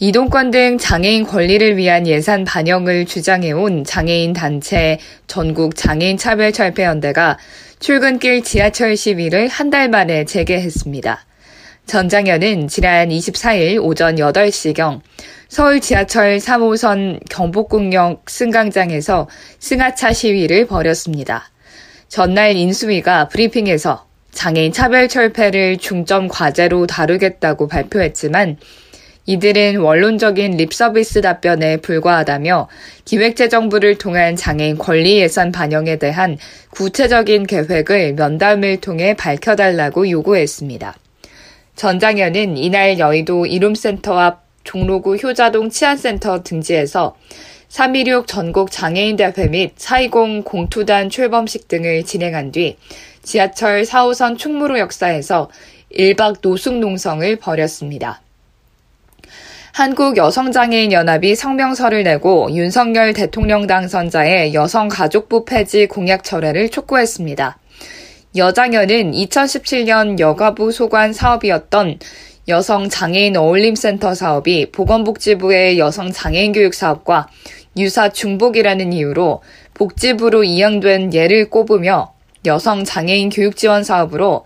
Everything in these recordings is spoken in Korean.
이동권 등 장애인 권리를 위한 예산 반영을 주장해온 장애인 단체 전국 장애인 차별 철폐연대가 출근길 지하철 시위를 한 달 만에 재개했습니다. 전 장현은 지난 24일 오전 8시경 서울 지하철 3호선 경복궁역 승강장에서 승하차 시위를 벌였습니다. 전날 인수위가 브리핑에서 장애인 차별 철폐를 중점 과제로 다루겠다고 발표했지만 이들은 원론적인 립서비스 답변에 불과하다며 기획재정부를 통한 장애인 권리 예산 반영에 대한 구체적인 계획을 면담을 통해 밝혀달라고 요구했습니다. 전장현은 이날 여의도 이룸센터 앞 종로구 효자동 치안센터 등지에서 3.16 전국 장애인 대회 및4.20 공투단 출범식 등을 진행한 뒤 지하철 4호선 충무로 역사에서 1박 노숙 농성을 벌였습니다. 한국여성장애인연합이 성명서를 내고 윤석열 대통령 당선자의 여성가족부 폐지 공약 철회를 촉구했습니다. 여장연은 2017년 여가부 소관 사업이었던 여성장애인 어울림센터 사업이 보건복지부의 여성장애인 교육 사업과 유사 중복이라는 이유로 복지부로 이양된 예를 꼽으며 여성장애인 교육 지원 사업으로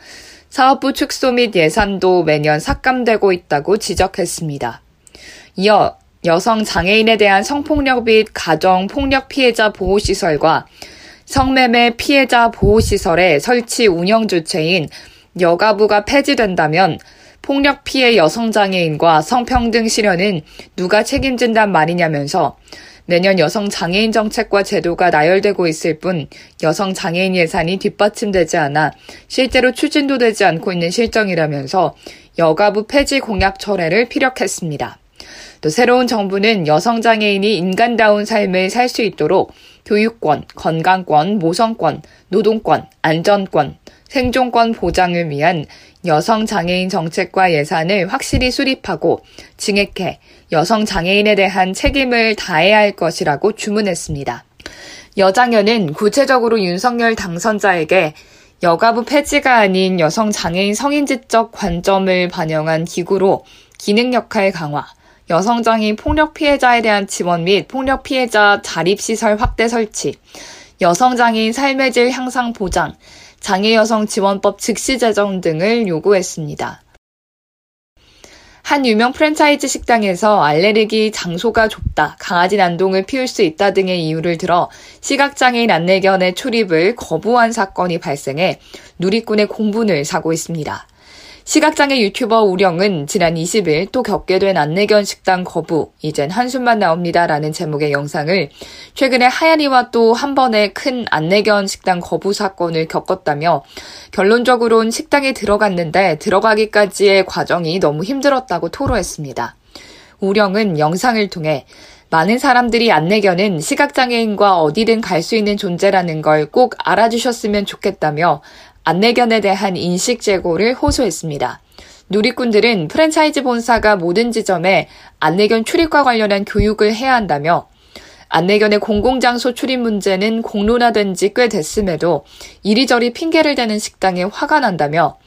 사업부 축소 및 예산도 매년 삭감되고 있다고 지적했습니다. 이어 여성 장애인에 대한 성폭력 및 가정폭력 피해자 보호시설과 성매매 피해자 보호시설의 설치 운영 주체인 여가부가 폐지된다면 폭력 피해 여성 장애인과 성평등 실현은 누가 책임진단 말이냐면서 내년 여성 장애인 정책과 제도가 나열되고 있을 뿐 여성 장애인 예산이 뒷받침되지 않아 실제로 추진도 되지 않고 있는 실정이라면서 여가부 폐지 공약 철회를 피력했습니다. 또 새로운 정부는 여성 장애인이 인간다운 삶을 살 수 있도록 교육권, 건강권, 모성권, 노동권, 안전권, 생존권 보장을 위한 여성 장애인 정책과 예산을 확실히 수립하고 증액해 여성 장애인에 대한 책임을 다해야 할 것이라고 주문했습니다. 여장현은 구체적으로 윤석열 당선자에게 여가부 폐지가 아닌 여성 장애인 성인지적 관점을 반영한 기구로 기능 역할 강화, 여성장애인 폭력 피해자에 대한 지원 및 폭력 피해자 자립시설 확대 설치, 여성장애인 삶의 질 향상 보장, 장애여성 지원법 즉시 제정 등을 요구했습니다. 한 유명 프랜차이즈 식당에서 알레르기 장소가 좁다, 강아지 난동을 피울 수 있다 등의 이유를 들어 시각장애인 안내견의 출입을 거부한 사건이 발생해 누리꾼의 공분을 사고 있습니다. 시각장애 유튜버 우령은 지난 20일 또 겪게 된 안내견 식당 거부, 이젠 한숨만 나옵니다. 라는 제목의 영상을 최근에 하얀이와 또 한 번의 큰 안내견 식당 거부 사건을 겪었다며 결론적으론 식당에 들어갔는데 들어가기까지의 과정이 너무 힘들었다고 토로했습니다. 우령은 영상을 통해 많은 사람들이 안내견은 시각장애인과 어디든 갈 수 있는 존재라는 걸 꼭 알아주셨으면 좋겠다며 안내견에 대한 인식 제고를 호소했습니다. 누리꾼들은 프랜차이즈 본사가 모든 지점에 안내견 출입과 관련한 교육을 해야 한다며 안내견의 공공장소 출입 문제는 공론화된 지 꽤 됐음에도 이리저리 핑계를 대는 식당에 화가 난다며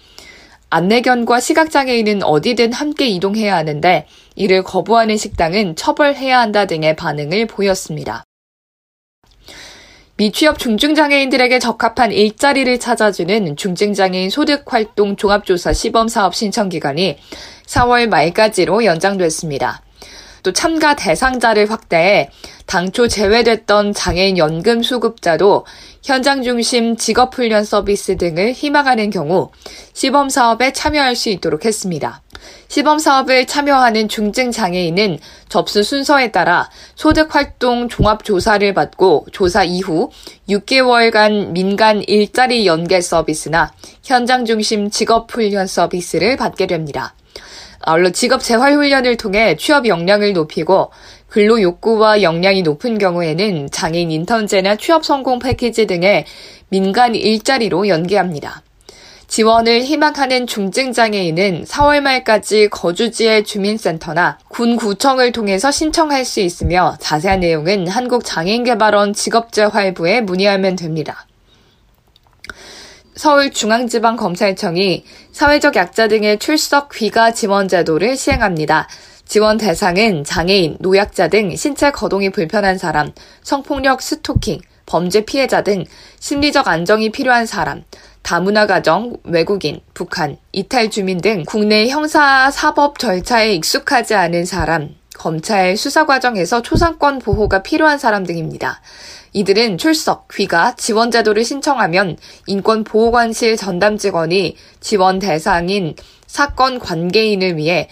안내견과 시각장애인은 어디든 함께 이동해야 하는데 이를 거부하는 식당은 처벌해야 한다 등의 반응을 보였습니다. 미취업 중증장애인들에게 적합한 일자리를 찾아주는 중증장애인 소득활동 종합조사 시범사업 신청기간이 4월 말까지로 연장됐습니다. 또 참가 대상자를 확대해 당초 제외됐던 장애인 연금 수급자도 현장 중심 직업훈련 서비스 등을 희망하는 경우 시범 사업에 참여할 수 있도록 했습니다. 시범 사업을 참여하는 중증 장애인은 접수 순서에 따라 소득 활동 종합 조사를 받고 조사 이후 6개월간 민간 일자리 연계 서비스나 현장 중심 직업 훈련 서비스를 받게 됩니다. 아울러 직업 재활 훈련을 통해 취업 역량을 높이고 근로 욕구와 역량이 높은 경우에는 장애인 인턴제나 취업 성공 패키지 등의 민간 일자리로 연계합니다. 지원을 희망하는 중증장애인은 4월 말까지 거주지의 주민센터나 군구청을 통해서 신청할 수 있으며 자세한 내용은 한국장애인개발원 직업재활부에 문의하면 됩니다. 서울중앙지방검찰청이 사회적 약자 등의 출석 귀가 지원 제도를 시행합니다. 지원 대상은 장애인, 노약자 등 신체 거동이 불편한 사람, 성폭력 스토킹, 범죄 피해자 등 심리적 안정이 필요한 사람, 다문화 가정, 외국인, 북한, 이탈 주민 등 국내 형사 사법 절차에 익숙하지 않은 사람, 검찰 수사 과정에서 초상권 보호가 필요한 사람 등입니다. 이들은 출석, 귀가 지원 제도를 신청하면 인권보호관실 전담 직원이 지원 대상인 사건 관계인을 위해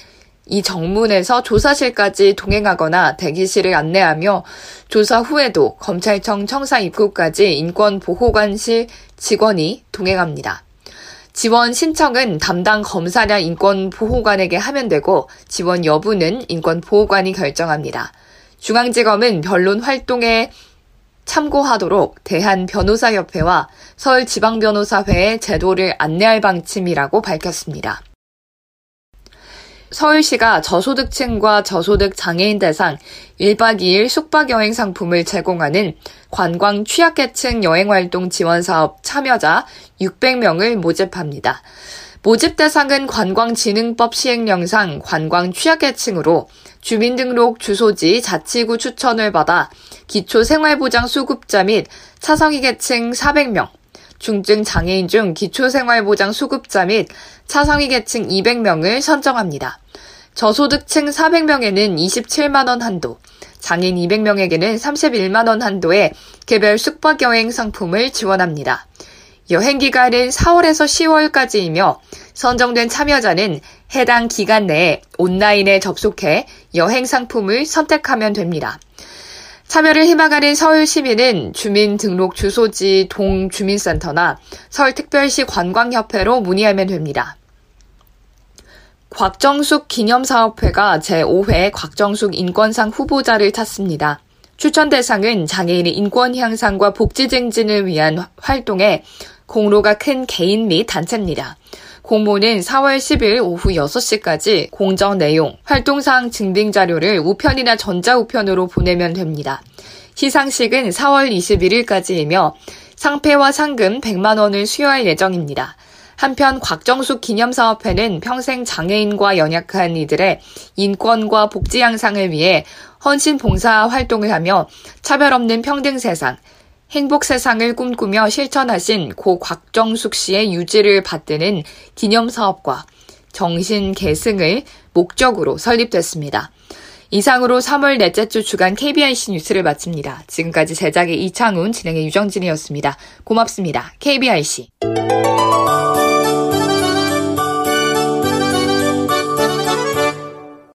이 정문에서 조사실까지 동행하거나 대기실을 안내하며 조사 후에도 검찰청 청사 입구까지 인권보호관실 직원이 동행합니다. 지원 신청은 담당 검사나 인권보호관에게 하면 되고 지원 여부는 인권보호관이 결정합니다. 중앙지검은 변론 활동에 참고하도록 대한변호사협회와 서울지방변호사회의 제도를 안내할 방침이라고 밝혔습니다. 서울시가 저소득층과 저소득 장애인 대상 1박 2일 숙박 여행 상품을 제공하는 관광 취약계층 여행활동 지원 사업 참여자 600명을 모집합니다. 모집 대상은 관광진흥법 시행령상 관광 취약계층으로 주민등록 주소지 자치구 추천을 받아 기초생활보장 수급자 및 차상위계층 400명, 중증 장애인 중 기초생활보장 수급자 및 차상위 계층 200명을 선정합니다. 저소득층 400명에는 27만원 한도, 장애인 200명에게는 31만원 한도의 개별 숙박 여행 상품을 지원합니다. 여행 기간은 4월에서 10월까지이며 선정된 참여자는 해당 기간 내에 온라인에 접속해 여행 상품을 선택하면 됩니다. 참여를 희망하는 서울 시민은 주민등록 주소지 동주민센터나 서울특별시 관광협회로 문의하면 됩니다. 곽정숙 기념사업회가 제5회 곽정숙 인권상 후보자를 찾습니다. 추천 대상은 장애인의 인권 향상과 복지 증진을 위한 활동에 공로가 큰 개인 및 단체입니다. 공모는 4월 10일 오후 6시까지 공정 내용, 활동사항 증빙 자료를 우편이나 전자우편으로 보내면 됩니다. 시상식은 4월 21일까지이며 상패와 상금 100만 원을 수여할 예정입니다. 한편 곽정숙 기념사업회는 평생 장애인과 연약한 이들의 인권과 복지 향상을 위해 헌신 봉사 활동을 하며 차별 없는 평등 세상, 행복 세상을 꿈꾸며 실천하신 고 곽정숙 씨의 유지를 받드는 기념 사업과 정신 계승을 목적으로 설립됐습니다. 이상으로 3월 넷째 주 주간 KBIC 뉴스를 마칩니다. 지금까지 제작의 이창훈, 진행의 유정진이었습니다. 고맙습니다. KBIC.